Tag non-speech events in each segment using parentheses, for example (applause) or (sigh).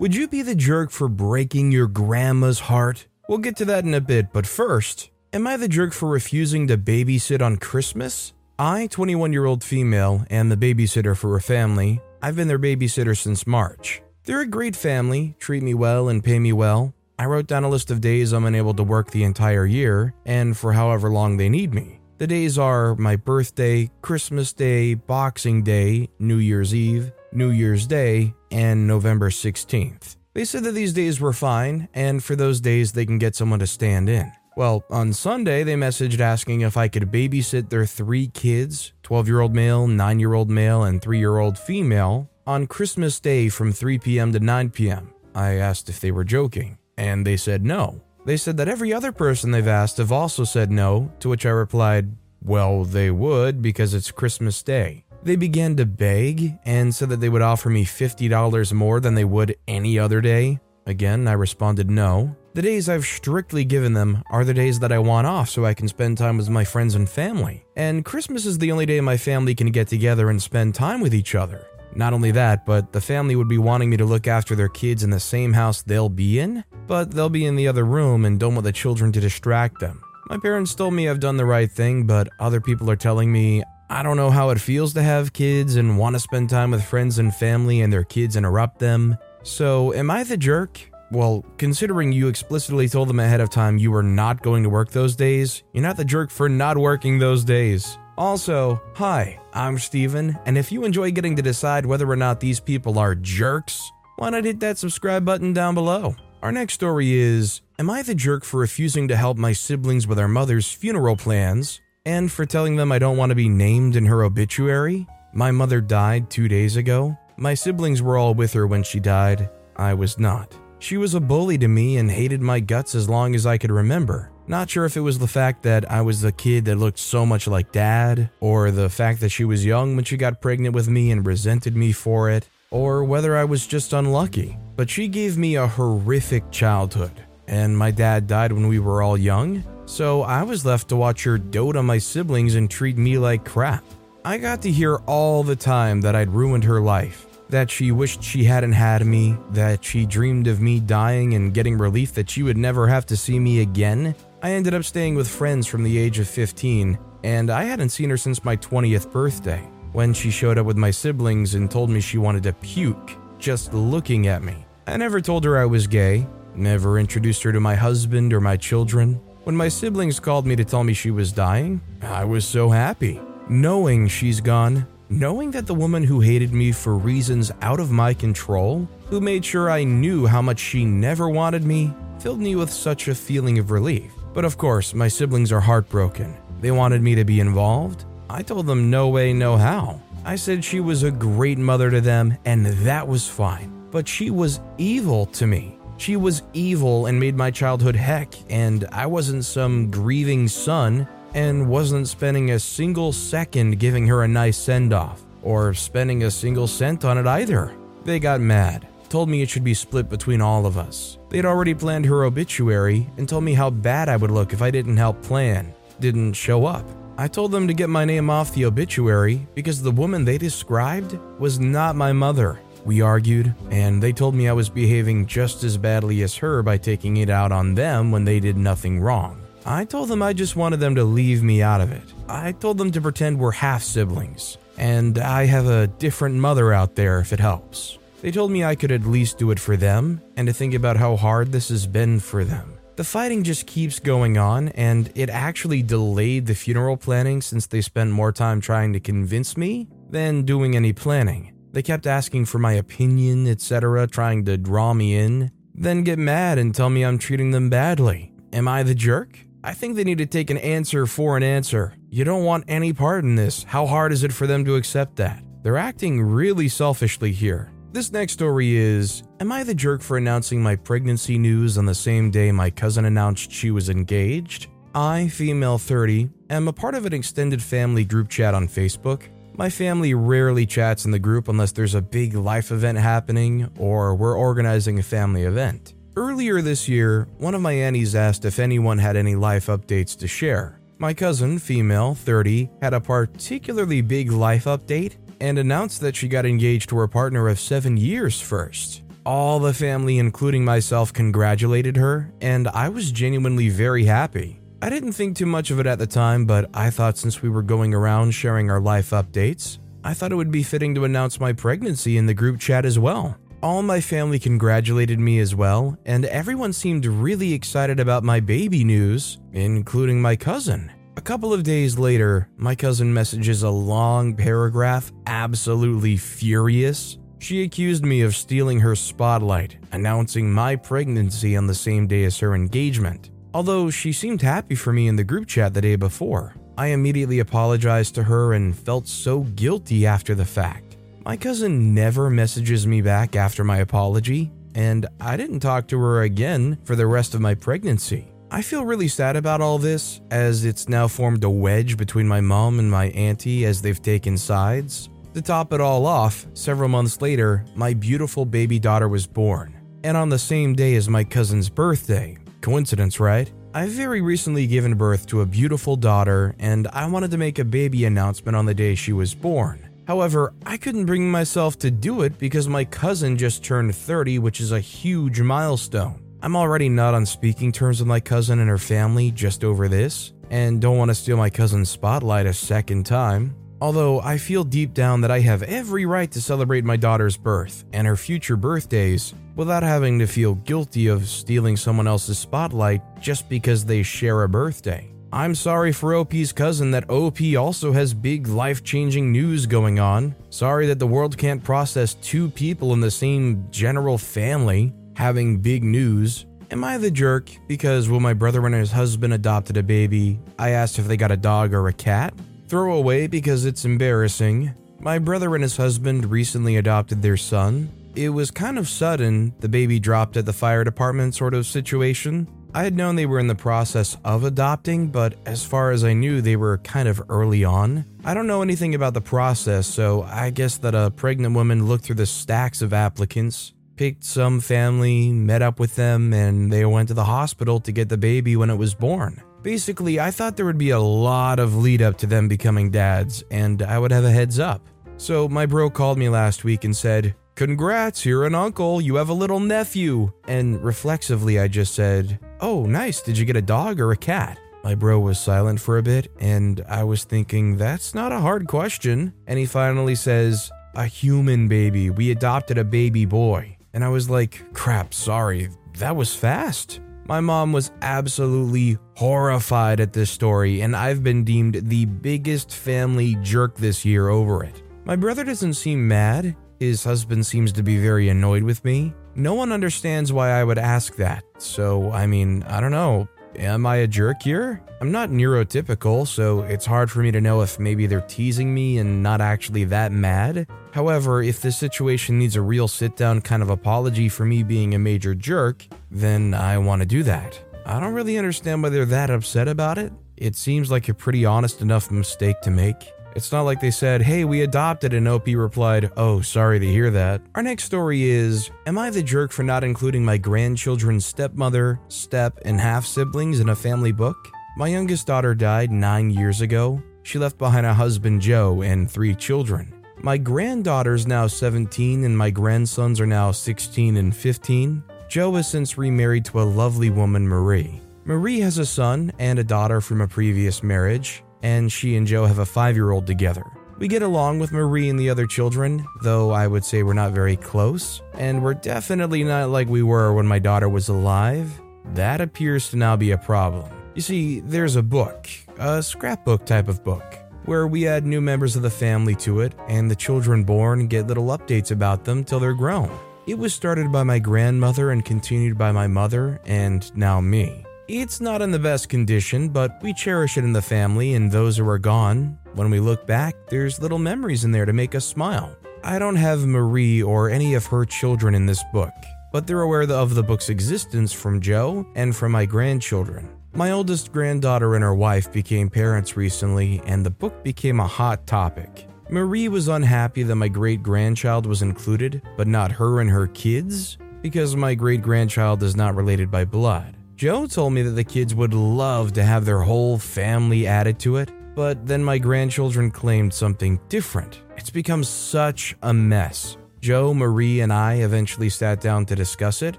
Would you be the jerk for breaking your grandma's heart? We'll get to that in a bit, but first, Am I the jerk for refusing to babysit on Christmas? I, 21 year old female, am the babysitter for a family. I've been their babysitter since March. They're a great family, treat me well and pay me well. I wrote down a list of days I'm unable to work the entire year, and for however long they need me. The days are my birthday, Christmas Day, Boxing Day, New Year's Eve, New Year's Day, and November 16th. They said that these days were fine, and for those days they can get someone to stand in. Well, on Sunday, they messaged asking if I could babysit their three kids 12 year old male, 9 year old male, and 3 year old female on Christmas Day from 3 p.m. to 9 p.m. I asked if they were joking, and they said no. They said that every other person they've asked have also said no, to which I replied, well, they would because it's Christmas Day. They began to beg and said that they would offer me $50 more than they would any other day. Again, I responded no. The days I've strictly given them are the days that I want off so I can spend time with my friends and family. And Christmas is the only day my family can get together and spend time with each other. Not only that, but the family would be wanting me to look after their kids in the same house they'll be in, but they'll be in the other room and don't want the children to distract them. My parents told me I've done the right thing, but other people are telling me I don't know how it feels to have kids and want to spend time with friends and family and their kids interrupt them. So, am I the jerk? Well, considering you explicitly told them ahead of time you were not going to work those days, you're not the jerk for not working those days. Also, hi, I'm Steven, and if you enjoy getting to decide whether or not these people are jerks, why not hit that subscribe button down below? Our next story is Am I the jerk for refusing to help my siblings with our mother's funeral plans and for telling them I don't want to be named in her obituary? My mother died two days ago. My siblings were all with her when she died. I was not. She was a bully to me and hated my guts as long as I could remember. Not sure if it was the fact that I was the kid that looked so much like dad, or the fact that she was young when she got pregnant with me and resented me for it, or whether I was just unlucky. But she gave me a horrific childhood, and my dad died when we were all young, so I was left to watch her dote on my siblings and treat me like crap. I got to hear all the time that I'd ruined her life, that she wished she hadn't had me, that she dreamed of me dying and getting relief that she would never have to see me again. I ended up staying with friends from the age of 15, and I hadn't seen her since my 20th birthday, when she showed up with my siblings and told me she wanted to puke just looking at me. I never told her I was gay, never introduced her to my husband or my children. When my siblings called me to tell me she was dying, I was so happy. Knowing she's gone Knowing that the woman who hated me for reasons out of my control, who made sure I knew how much she never wanted me, filled me with such a feeling of relief. But of course, my siblings are heartbroken. They wanted me to be involved. I told them no way, no how. I said she was a great mother to them, and that was fine. But she was evil to me. She was evil and made my childhood heck, and I wasn't some grieving son and wasn't spending a single second giving her a nice send off, or spending a single cent on it either. They got mad, told me it should be split between all of us. They'd already planned her obituary and told me how bad I would look if I didn't help plan, didn't show up. I told them to get my name off the obituary because the woman they described was not my mother. We argued, and they told me I was behaving just as badly as her by taking it out on them when they did nothing wrong. I told them I just wanted them to leave me out of it. I told them to pretend we're half siblings, and I have a different mother out there if it helps. They told me I could at least do it for them, and to think about how hard this has been for them. The fighting just keeps going on, and it actually delayed the funeral planning since they spent more time trying to convince me than doing any planning. They kept asking for my opinion, etc., trying to draw me in, then get mad and tell me I'm treating them badly. Am I the jerk? I think they need to take an answer for an answer. You don't want any part in this. How hard is it for them to accept that? They're acting really selfishly here. This next story is Am I the jerk for announcing my pregnancy news on the same day my cousin announced she was engaged? I, female 30, am a part of an extended family group chat on Facebook. My family rarely chats in the group unless there's a big life event happening or we're organizing a family event. Earlier this year, one of my aunties asked if anyone had any life updates to share. My cousin, female, 30, had a particularly big life update and announced that she got engaged to her partner of seven years first. All the family, including myself, congratulated her, and I was genuinely very happy. I didn't think too much of it at the time, but I thought since we were going around sharing our life updates, I thought it would be fitting to announce my pregnancy in the group chat as well. All my family congratulated me as well, and everyone seemed really excited about my baby news, including my cousin. A couple of days later, my cousin messages a long paragraph, absolutely furious. She accused me of stealing her spotlight, announcing my pregnancy on the same day as her engagement. Although she seemed happy for me in the group chat the day before, I immediately apologized to her and felt so guilty after the fact. My cousin never messages me back after my apology, and I didn't talk to her again for the rest of my pregnancy. I feel really sad about all this, as it's now formed a wedge between my mom and my auntie as they've taken sides. To top it all off, several months later, my beautiful baby daughter was born, and on the same day as my cousin's birthday, Coincidence, right? I've very recently given birth to a beautiful daughter, and I wanted to make a baby announcement on the day she was born. However, I couldn't bring myself to do it because my cousin just turned 30, which is a huge milestone. I'm already not on speaking terms with my cousin and her family just over this, and don't want to steal my cousin's spotlight a second time. Although I feel deep down that I have every right to celebrate my daughter's birth and her future birthdays without having to feel guilty of stealing someone else's spotlight just because they share a birthday. I'm sorry for OP's cousin that OP also has big life changing news going on. Sorry that the world can't process two people in the same general family having big news. Am I the jerk because when my brother and his husband adopted a baby, I asked if they got a dog or a cat? Throw away because it's embarrassing. My brother and his husband recently adopted their son, it was kind of sudden, the baby dropped at the fire department sort of situation. I had known they were in the process of adopting, but as far as I knew, they were kind of early on. I don't know anything about the process, so I guess that a pregnant woman looked through the stacks of applicants, picked some family, met up with them, and they went to the hospital to get the baby when it was born. Basically, I thought there would be a lot of lead up to them becoming dads, and I would have a heads up. So my bro called me last week and said, Congrats, you're an uncle, you have a little nephew. And reflexively, I just said, Oh, nice, did you get a dog or a cat? My bro was silent for a bit, and I was thinking, that's not a hard question. And he finally says, A human baby. We adopted a baby boy. And I was like, crap, sorry, that was fast. My mom was absolutely horrified at this story, and I've been deemed the biggest family jerk this year over it. My brother doesn't seem mad, his husband seems to be very annoyed with me. No one understands why I would ask that, so I mean, I don't know. Am I a jerk here? I'm not neurotypical, so it's hard for me to know if maybe they're teasing me and not actually that mad. However, if this situation needs a real sit down kind of apology for me being a major jerk, then I want to do that. I don't really understand why they're that upset about it. It seems like a pretty honest enough mistake to make. It's not like they said, hey, we adopted, and OP replied, oh, sorry to hear that. Our next story is Am I the jerk for not including my grandchildren's stepmother, step, and half siblings in a family book? My youngest daughter died nine years ago. She left behind a husband, Joe, and three children. My granddaughter's now 17, and my grandsons are now 16 and 15. Joe has since remarried to a lovely woman, Marie. Marie has a son and a daughter from a previous marriage and she and Joe have a five year old together. We get along with Marie and the other children, though I would say we're not very close, and we're definitely not like we were when my daughter was alive. That appears to now be a problem. You see, there's a book, a scrapbook type of book, where we add new members of the family to it, and the children born get little updates about them till they're grown. It was started by my grandmother and continued by my mother, and now me. It's not in the best condition, but we cherish it in the family and those who are gone. when we look back, there's little memories in there to make us smile. I don't have Marie or any of her children in this book, but they're aware of the book's existence from Joe and from my grandchildren. My oldest granddaughter and her wife became parents recently, and the book became a hot topic. Marie was unhappy that my great grandchild was included, but not her and her kids, because my great grandchild is not related by blood. Joe told me that the kids would love to have their whole family added to it, but then my grandchildren claimed something different. It's become such a mess. Joe, Marie, and I eventually sat down to discuss it,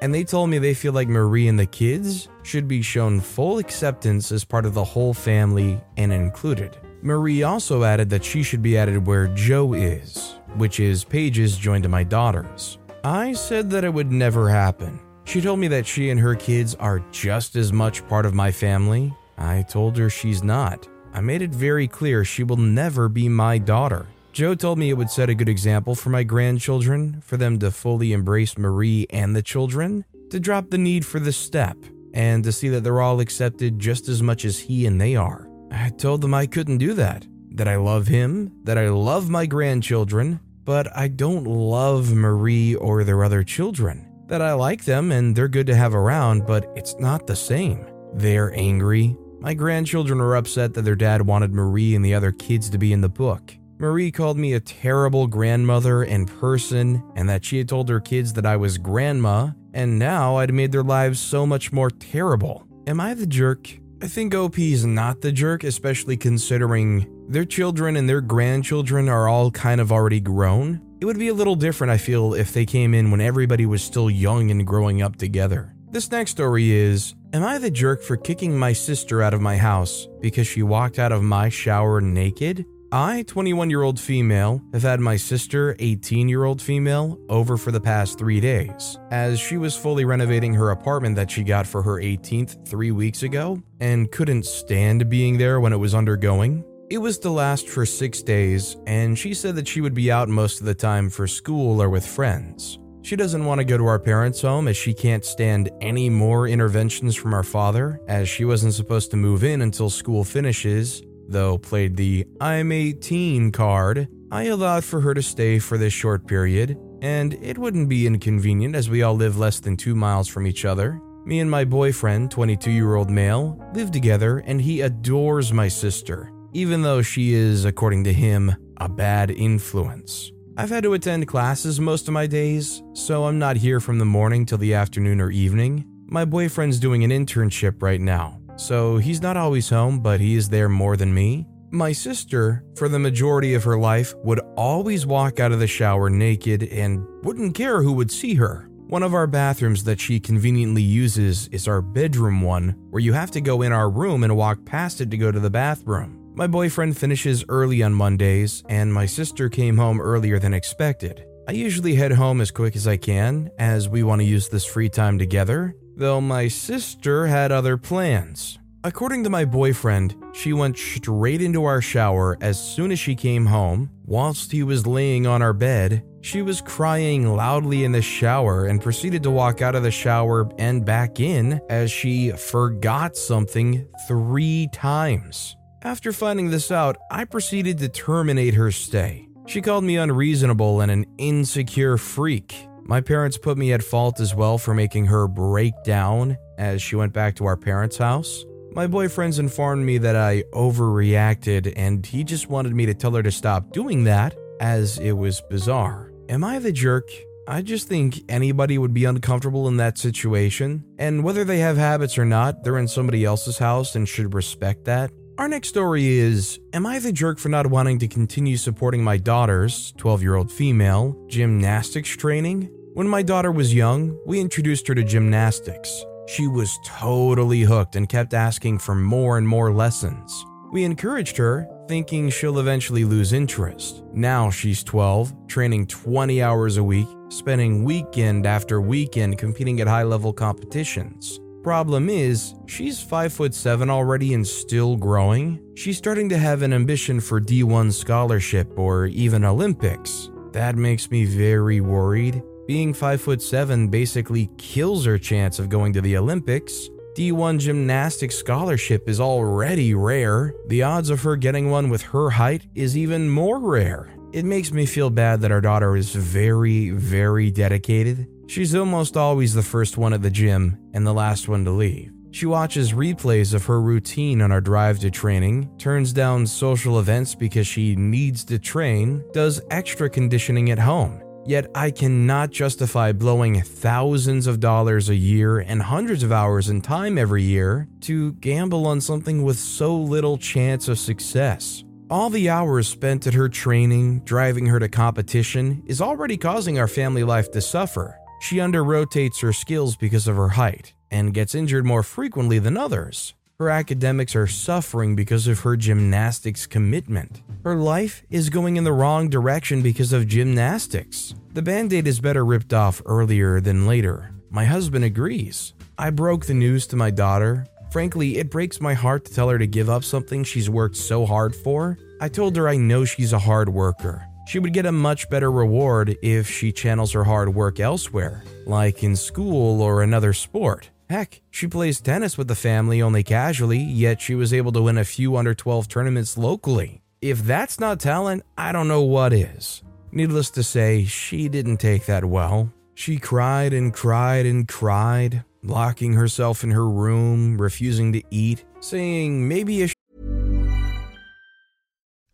and they told me they feel like Marie and the kids should be shown full acceptance as part of the whole family and included. Marie also added that she should be added where Joe is, which is pages joined to my daughters. I said that it would never happen. She told me that she and her kids are just as much part of my family. I told her she's not. I made it very clear she will never be my daughter. Joe told me it would set a good example for my grandchildren, for them to fully embrace Marie and the children, to drop the need for the step, and to see that they're all accepted just as much as he and they are. I told them I couldn't do that, that I love him, that I love my grandchildren, but I don't love Marie or their other children. That I like them and they're good to have around, but it's not the same. They're angry. My grandchildren are upset that their dad wanted Marie and the other kids to be in the book. Marie called me a terrible grandmother and person, and that she had told her kids that I was grandma, and now I'd made their lives so much more terrible. Am I the jerk? I think OP is not the jerk, especially considering their children and their grandchildren are all kind of already grown. It would be a little different, I feel, if they came in when everybody was still young and growing up together. This next story is Am I the jerk for kicking my sister out of my house because she walked out of my shower naked? I, 21 year old female, have had my sister, 18 year old female, over for the past three days, as she was fully renovating her apartment that she got for her 18th three weeks ago and couldn't stand being there when it was undergoing. It was to last for six days, and she said that she would be out most of the time for school or with friends. She doesn't want to go to our parents' home as she can't stand any more interventions from our father, as she wasn't supposed to move in until school finishes, though played the I'm 18 card, I allowed for her to stay for this short period, and it wouldn't be inconvenient as we all live less than two miles from each other. Me and my boyfriend, 22 year old male, live together and he adores my sister, even though she is, according to him, a bad influence. I've had to attend classes most of my days, so I'm not here from the morning till the afternoon or evening. My boyfriend's doing an internship right now, so he's not always home, but he is there more than me. My sister, for the majority of her life, would always walk out of the shower naked and wouldn't care who would see her. One of our bathrooms that she conveniently uses is our bedroom one, where you have to go in our room and walk past it to go to the bathroom. My boyfriend finishes early on Mondays, and my sister came home earlier than expected. I usually head home as quick as I can, as we want to use this free time together, though my sister had other plans. According to my boyfriend, she went straight into our shower as soon as she came home. Whilst he was laying on our bed, she was crying loudly in the shower and proceeded to walk out of the shower and back in as she forgot something three times. After finding this out, I proceeded to terminate her stay. She called me unreasonable and an insecure freak. My parents put me at fault as well for making her break down as she went back to our parents' house. My boyfriends informed me that I overreacted and he just wanted me to tell her to stop doing that as it was bizarre. Am I the jerk? I just think anybody would be uncomfortable in that situation, and whether they have habits or not, they're in somebody else's house and should respect that. Our next story is Am I the jerk for not wanting to continue supporting my daughter's, 12 year old female, gymnastics training? When my daughter was young, we introduced her to gymnastics. She was totally hooked and kept asking for more and more lessons. We encouraged her, thinking she'll eventually lose interest. Now she's 12, training 20 hours a week, spending weekend after weekend competing at high level competitions. Problem is, she's 5 foot 7 already and still growing. She's starting to have an ambition for D1 scholarship or even Olympics. That makes me very worried. Being 5 foot 7 basically kills her chance of going to the Olympics. D1 gymnastics scholarship is already rare. The odds of her getting one with her height is even more rare. It makes me feel bad that our daughter is very, very dedicated. She's almost always the first one at the gym and the last one to leave. She watches replays of her routine on our drive to training, turns down social events because she needs to train, does extra conditioning at home. Yet I cannot justify blowing thousands of dollars a year and hundreds of hours in time every year to gamble on something with so little chance of success. All the hours spent at her training, driving her to competition, is already causing our family life to suffer. She under rotates her skills because of her height and gets injured more frequently than others. Her academics are suffering because of her gymnastics commitment. Her life is going in the wrong direction because of gymnastics. The band aid is better ripped off earlier than later. My husband agrees. I broke the news to my daughter, Frankly, it breaks my heart to tell her to give up something she's worked so hard for. I told her I know she's a hard worker. She would get a much better reward if she channels her hard work elsewhere, like in school or another sport. Heck, she plays tennis with the family only casually, yet she was able to win a few under 12 tournaments locally. If that's not talent, I don't know what is. Needless to say, she didn't take that well. She cried and cried and cried, locking herself in her room, refusing to eat, saying maybe a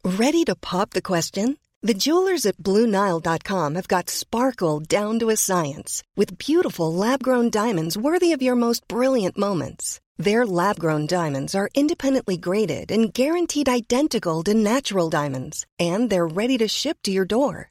Ready to pop the question? The jewelers at BlueNile.com have got sparkle down to a science with beautiful lab grown diamonds worthy of your most brilliant moments. Their lab grown diamonds are independently graded and guaranteed identical to natural diamonds, and they're ready to ship to your door.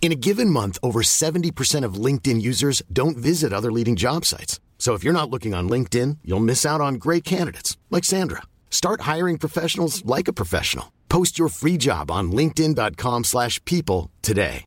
In a given month, over 70% of LinkedIn users don't visit other leading job sites. So if you're not looking on LinkedIn, you'll miss out on great candidates like Sandra. Start hiring professionals like a professional. Post your free job on linkedin.com/people today.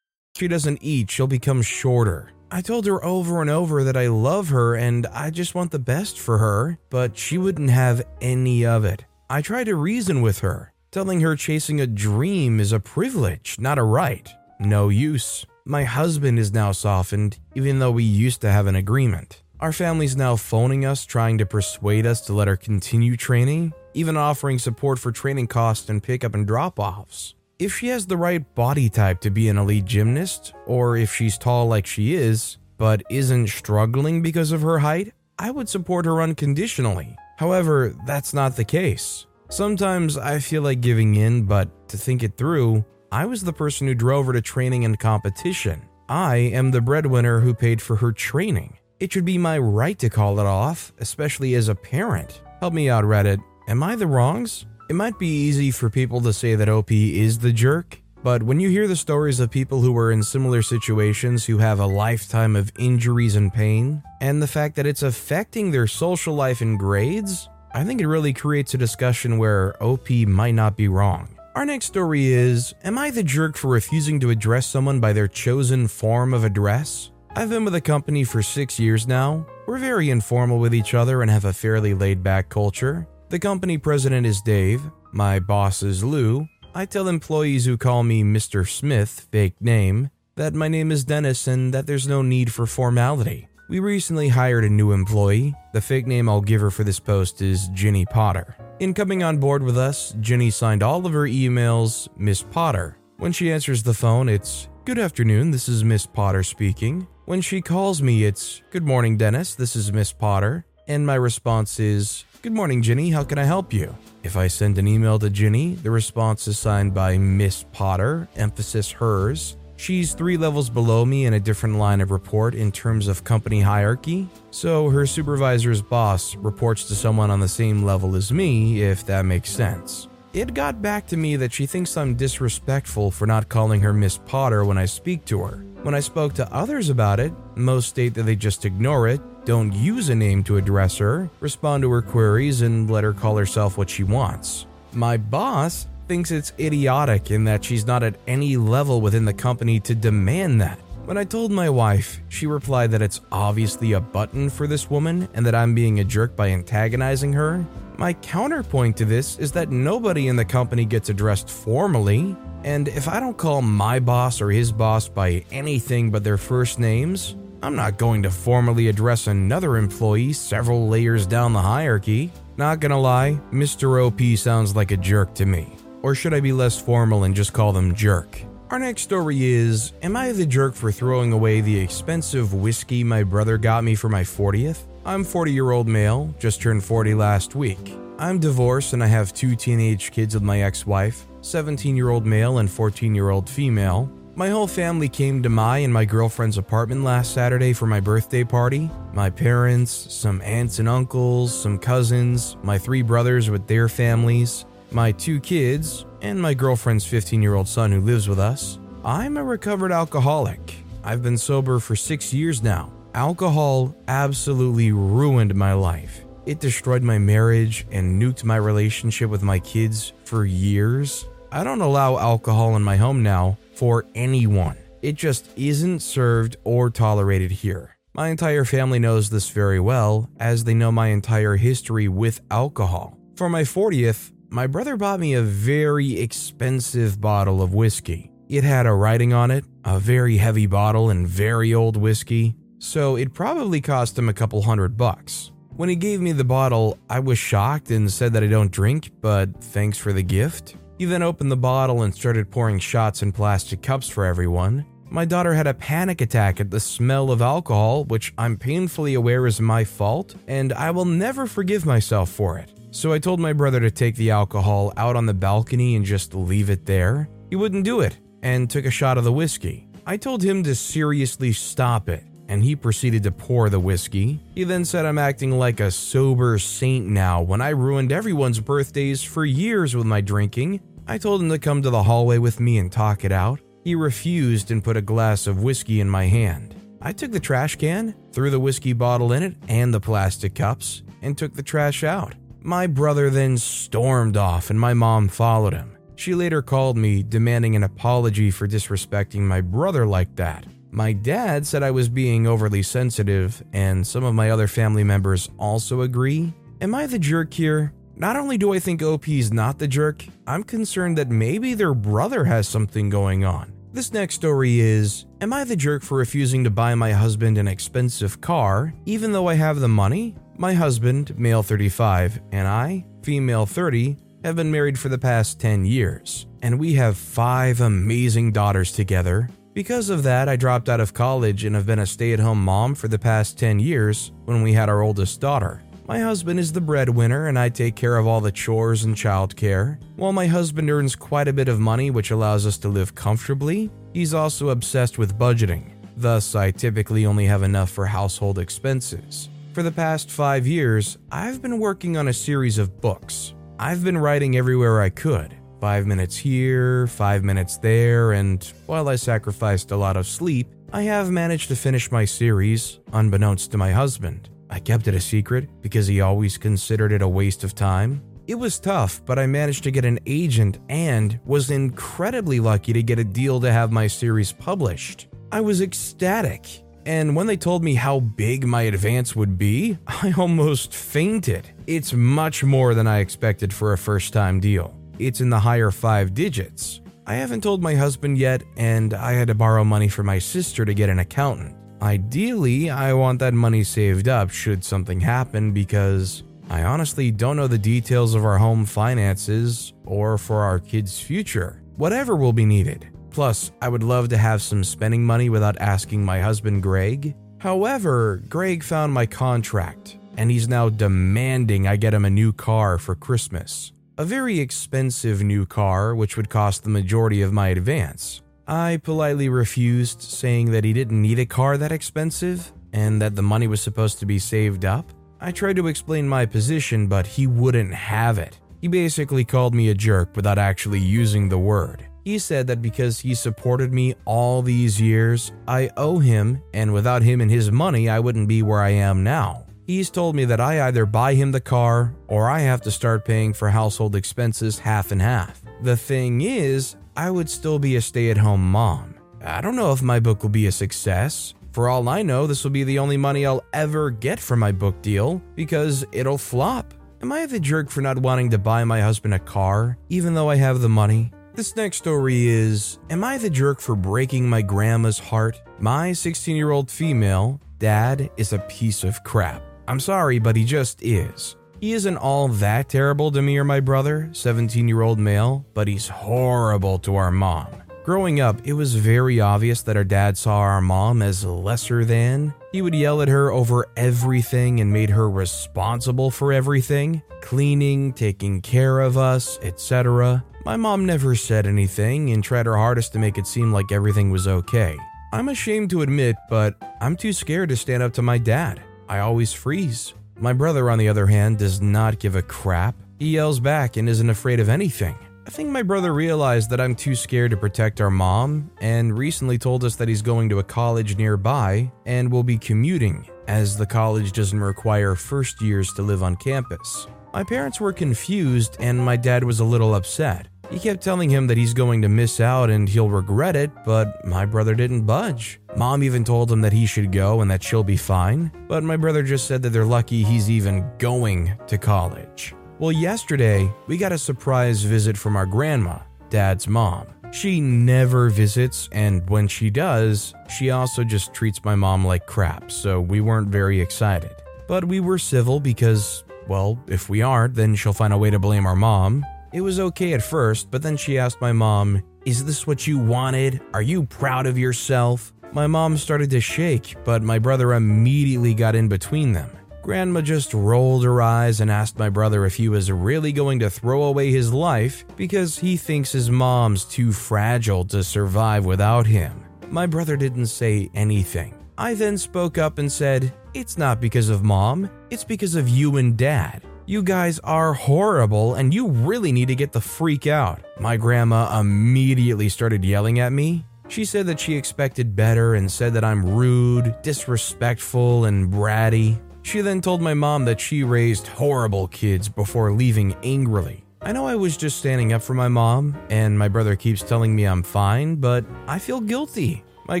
she doesn't eat, she'll become shorter. I told her over and over that I love her and I just want the best for her, but she wouldn't have any of it. I tried to reason with her, telling her chasing a dream is a privilege, not a right. No use. My husband is now softened, even though we used to have an agreement. Our family's now phoning us, trying to persuade us to let her continue training, even offering support for training costs and pickup and drop offs. If she has the right body type to be an elite gymnast, or if she's tall like she is, but isn't struggling because of her height, I would support her unconditionally. However, that's not the case. Sometimes I feel like giving in, but to think it through, I was the person who drove her to training and competition. I am the breadwinner who paid for her training. It should be my right to call it off, especially as a parent. Help me out, Reddit. Am I the wrongs? It might be easy for people to say that OP is the jerk, but when you hear the stories of people who were in similar situations who have a lifetime of injuries and pain, and the fact that it's affecting their social life and grades, I think it really creates a discussion where OP might not be wrong. Our next story is Am I the jerk for refusing to address someone by their chosen form of address? I've been with the company for six years now. We're very informal with each other and have a fairly laid back culture. The company president is Dave, my boss is Lou. I tell employees who call me Mr. Smith, fake name, that my name is Dennis and that there's no need for formality. We recently hired a new employee. The fake name I'll give her for this post is Ginny Potter. In coming on board with us, Ginny signed all of her emails Miss Potter. When she answers the phone, it's Good afternoon, this is Miss Potter speaking. When she calls me, it's Good morning, Dennis, this is Miss Potter. And my response is Good morning, Ginny, how can I help you? If I send an email to Ginny, the response is signed by Miss Potter, emphasis hers. She's three levels below me in a different line of report in terms of company hierarchy, so her supervisor's boss reports to someone on the same level as me, if that makes sense. It got back to me that she thinks I'm disrespectful for not calling her Miss Potter when I speak to her. When I spoke to others about it, most state that they just ignore it, don't use a name to address her, respond to her queries, and let her call herself what she wants. My boss thinks it's idiotic in that she's not at any level within the company to demand that. When I told my wife, she replied that it's obviously a button for this woman and that I'm being a jerk by antagonizing her. My counterpoint to this is that nobody in the company gets addressed formally, and if I don't call my boss or his boss by anything but their first names, I'm not going to formally address another employee several layers down the hierarchy. Not gonna lie, Mr. OP sounds like a jerk to me. Or should I be less formal and just call them jerk? Our next story is Am I the jerk for throwing away the expensive whiskey my brother got me for my 40th? I'm 40 year old male, just turned 40 last week. I'm divorced and I have two teenage kids with my ex wife. 17 year old male and 14 year old female. My whole family came to my and my girlfriend's apartment last Saturday for my birthday party. My parents, some aunts and uncles, some cousins, my three brothers with their families, my two kids, and my girlfriend's 15 year old son who lives with us. I'm a recovered alcoholic. I've been sober for six years now. Alcohol absolutely ruined my life. It destroyed my marriage and nuked my relationship with my kids for years. I don't allow alcohol in my home now for anyone. It just isn't served or tolerated here. My entire family knows this very well, as they know my entire history with alcohol. For my 40th, my brother bought me a very expensive bottle of whiskey. It had a writing on it, a very heavy bottle and very old whiskey, so it probably cost him a couple hundred bucks. When he gave me the bottle, I was shocked and said that I don't drink, but thanks for the gift. He then opened the bottle and started pouring shots in plastic cups for everyone. My daughter had a panic attack at the smell of alcohol, which I'm painfully aware is my fault, and I will never forgive myself for it. So I told my brother to take the alcohol out on the balcony and just leave it there. He wouldn't do it and took a shot of the whiskey. I told him to seriously stop it, and he proceeded to pour the whiskey. He then said I'm acting like a sober saint now when I ruined everyone's birthdays for years with my drinking. I told him to come to the hallway with me and talk it out. He refused and put a glass of whiskey in my hand. I took the trash can, threw the whiskey bottle in it and the plastic cups, and took the trash out. My brother then stormed off, and my mom followed him. She later called me, demanding an apology for disrespecting my brother like that. My dad said I was being overly sensitive, and some of my other family members also agree. Am I the jerk here? Not only do I think OP's not the jerk, I'm concerned that maybe their brother has something going on. This next story is Am I the jerk for refusing to buy my husband an expensive car, even though I have the money? My husband, male 35, and I, female 30, have been married for the past 10 years, and we have five amazing daughters together. Because of that, I dropped out of college and have been a stay at home mom for the past 10 years when we had our oldest daughter. My husband is the breadwinner, and I take care of all the chores and childcare. While my husband earns quite a bit of money, which allows us to live comfortably, he's also obsessed with budgeting. Thus, I typically only have enough for household expenses. For the past five years, I've been working on a series of books. I've been writing everywhere I could five minutes here, five minutes there, and while I sacrificed a lot of sleep, I have managed to finish my series, unbeknownst to my husband. I kept it a secret because he always considered it a waste of time. It was tough, but I managed to get an agent and was incredibly lucky to get a deal to have my series published. I was ecstatic, and when they told me how big my advance would be, (laughs) I almost fainted. It's much more than I expected for a first time deal. It's in the higher five digits. I haven't told my husband yet, and I had to borrow money from my sister to get an accountant. Ideally, I want that money saved up should something happen because I honestly don't know the details of our home finances or for our kids' future. Whatever will be needed. Plus, I would love to have some spending money without asking my husband Greg. However, Greg found my contract and he's now demanding I get him a new car for Christmas. A very expensive new car, which would cost the majority of my advance. I politely refused, saying that he didn't need a car that expensive and that the money was supposed to be saved up. I tried to explain my position, but he wouldn't have it. He basically called me a jerk without actually using the word. He said that because he supported me all these years, I owe him, and without him and his money, I wouldn't be where I am now. He's told me that I either buy him the car or I have to start paying for household expenses half and half. The thing is, I would still be a stay at home mom. I don't know if my book will be a success. For all I know, this will be the only money I'll ever get from my book deal because it'll flop. Am I the jerk for not wanting to buy my husband a car, even though I have the money? This next story is Am I the jerk for breaking my grandma's heart? My 16 year old female dad is a piece of crap. I'm sorry, but he just is. He isn't all that terrible to me or my brother, 17 year old male, but he's horrible to our mom. Growing up, it was very obvious that our dad saw our mom as lesser than. He would yell at her over everything and made her responsible for everything cleaning, taking care of us, etc. My mom never said anything and tried her hardest to make it seem like everything was okay. I'm ashamed to admit, but I'm too scared to stand up to my dad. I always freeze. My brother, on the other hand, does not give a crap. He yells back and isn't afraid of anything. I think my brother realized that I'm too scared to protect our mom and recently told us that he's going to a college nearby and will be commuting, as the college doesn't require first years to live on campus. My parents were confused and my dad was a little upset. He kept telling him that he's going to miss out and he'll regret it, but my brother didn't budge. Mom even told him that he should go and that she'll be fine, but my brother just said that they're lucky he's even going to college. Well, yesterday, we got a surprise visit from our grandma, Dad's mom. She never visits, and when she does, she also just treats my mom like crap, so we weren't very excited. But we were civil because, well, if we aren't, then she'll find a way to blame our mom, it was okay at first, but then she asked my mom, Is this what you wanted? Are you proud of yourself? My mom started to shake, but my brother immediately got in between them. Grandma just rolled her eyes and asked my brother if he was really going to throw away his life because he thinks his mom's too fragile to survive without him. My brother didn't say anything. I then spoke up and said, It's not because of mom, it's because of you and dad. You guys are horrible and you really need to get the freak out. My grandma immediately started yelling at me. She said that she expected better and said that I'm rude, disrespectful, and bratty. She then told my mom that she raised horrible kids before leaving angrily. I know I was just standing up for my mom, and my brother keeps telling me I'm fine, but I feel guilty. My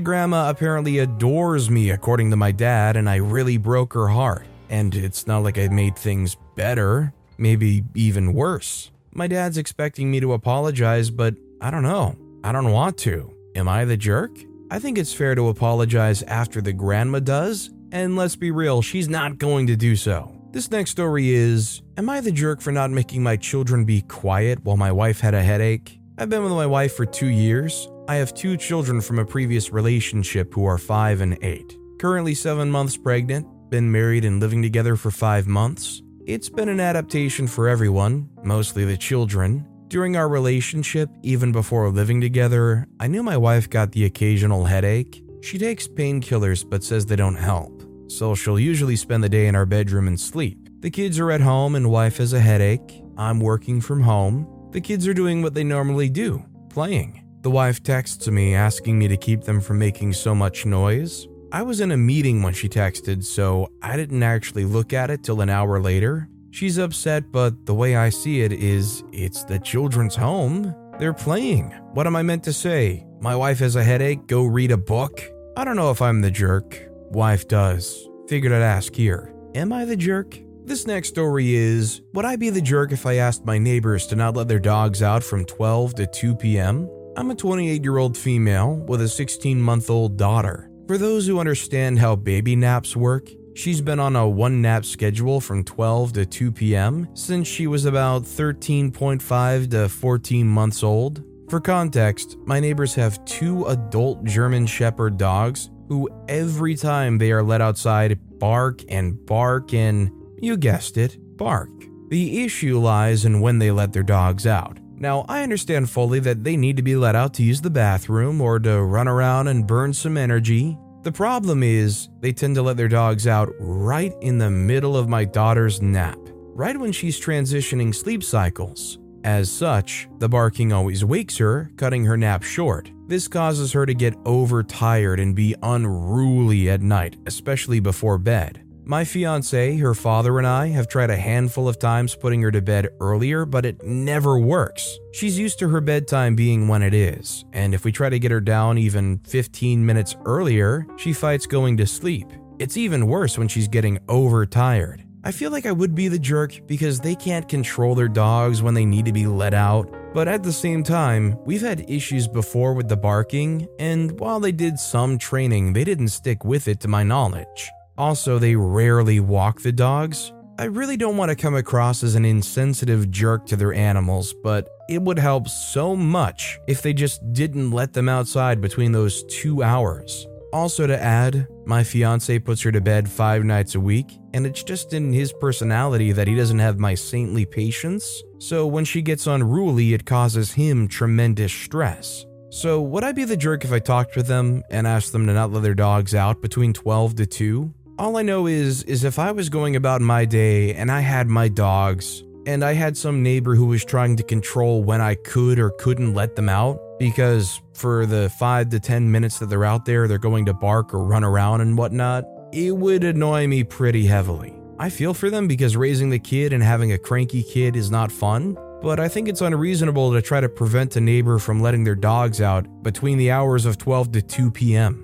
grandma apparently adores me, according to my dad, and I really broke her heart. And it's not like I made things better, maybe even worse. My dad's expecting me to apologize, but I don't know. I don't want to. Am I the jerk? I think it's fair to apologize after the grandma does, and let's be real, she's not going to do so. This next story is Am I the jerk for not making my children be quiet while my wife had a headache? I've been with my wife for two years. I have two children from a previous relationship who are five and eight. Currently seven months pregnant, been married and living together for five months. It's been an adaptation for everyone, mostly the children. During our relationship, even before living together, I knew my wife got the occasional headache. She takes painkillers but says they don't help, so she'll usually spend the day in our bedroom and sleep. The kids are at home and wife has a headache. I'm working from home. The kids are doing what they normally do, playing. The wife texts me asking me to keep them from making so much noise. I was in a meeting when she texted, so I didn't actually look at it till an hour later. She's upset, but the way I see it is it's the children's home. They're playing. What am I meant to say? My wife has a headache, go read a book? I don't know if I'm the jerk. Wife does. Figured I'd ask here. Am I the jerk? This next story is Would I be the jerk if I asked my neighbors to not let their dogs out from 12 to 2 p.m.? I'm a 28 year old female with a 16 month old daughter. For those who understand how baby naps work, she's been on a one nap schedule from 12 to 2 p.m. since she was about 13.5 to 14 months old. For context, my neighbors have two adult German Shepherd dogs who, every time they are let outside, bark and bark and, you guessed it, bark. The issue lies in when they let their dogs out. Now, I understand fully that they need to be let out to use the bathroom or to run around and burn some energy. The problem is, they tend to let their dogs out right in the middle of my daughter's nap, right when she's transitioning sleep cycles. As such, the barking always wakes her, cutting her nap short. This causes her to get overtired and be unruly at night, especially before bed. My fiance, her father, and I have tried a handful of times putting her to bed earlier, but it never works. She's used to her bedtime being when it is, and if we try to get her down even 15 minutes earlier, she fights going to sleep. It's even worse when she's getting overtired. I feel like I would be the jerk because they can't control their dogs when they need to be let out. But at the same time, we've had issues before with the barking, and while they did some training, they didn't stick with it to my knowledge. Also, they rarely walk the dogs. I really don't want to come across as an insensitive jerk to their animals, but it would help so much if they just didn't let them outside between those two hours. Also, to add, my fiance puts her to bed five nights a week, and it's just in his personality that he doesn't have my saintly patience. So, when she gets unruly, it causes him tremendous stress. So, would I be the jerk if I talked with them and asked them to not let their dogs out between 12 to 2? All I know is is if I was going about my day and I had my dogs and I had some neighbor who was trying to control when I could or couldn't let them out because for the 5 to 10 minutes that they're out there they're going to bark or run around and whatnot, it would annoy me pretty heavily. I feel for them because raising the kid and having a cranky kid is not fun, but I think it's unreasonable to try to prevent a neighbor from letting their dogs out between the hours of 12 to 2 p.m.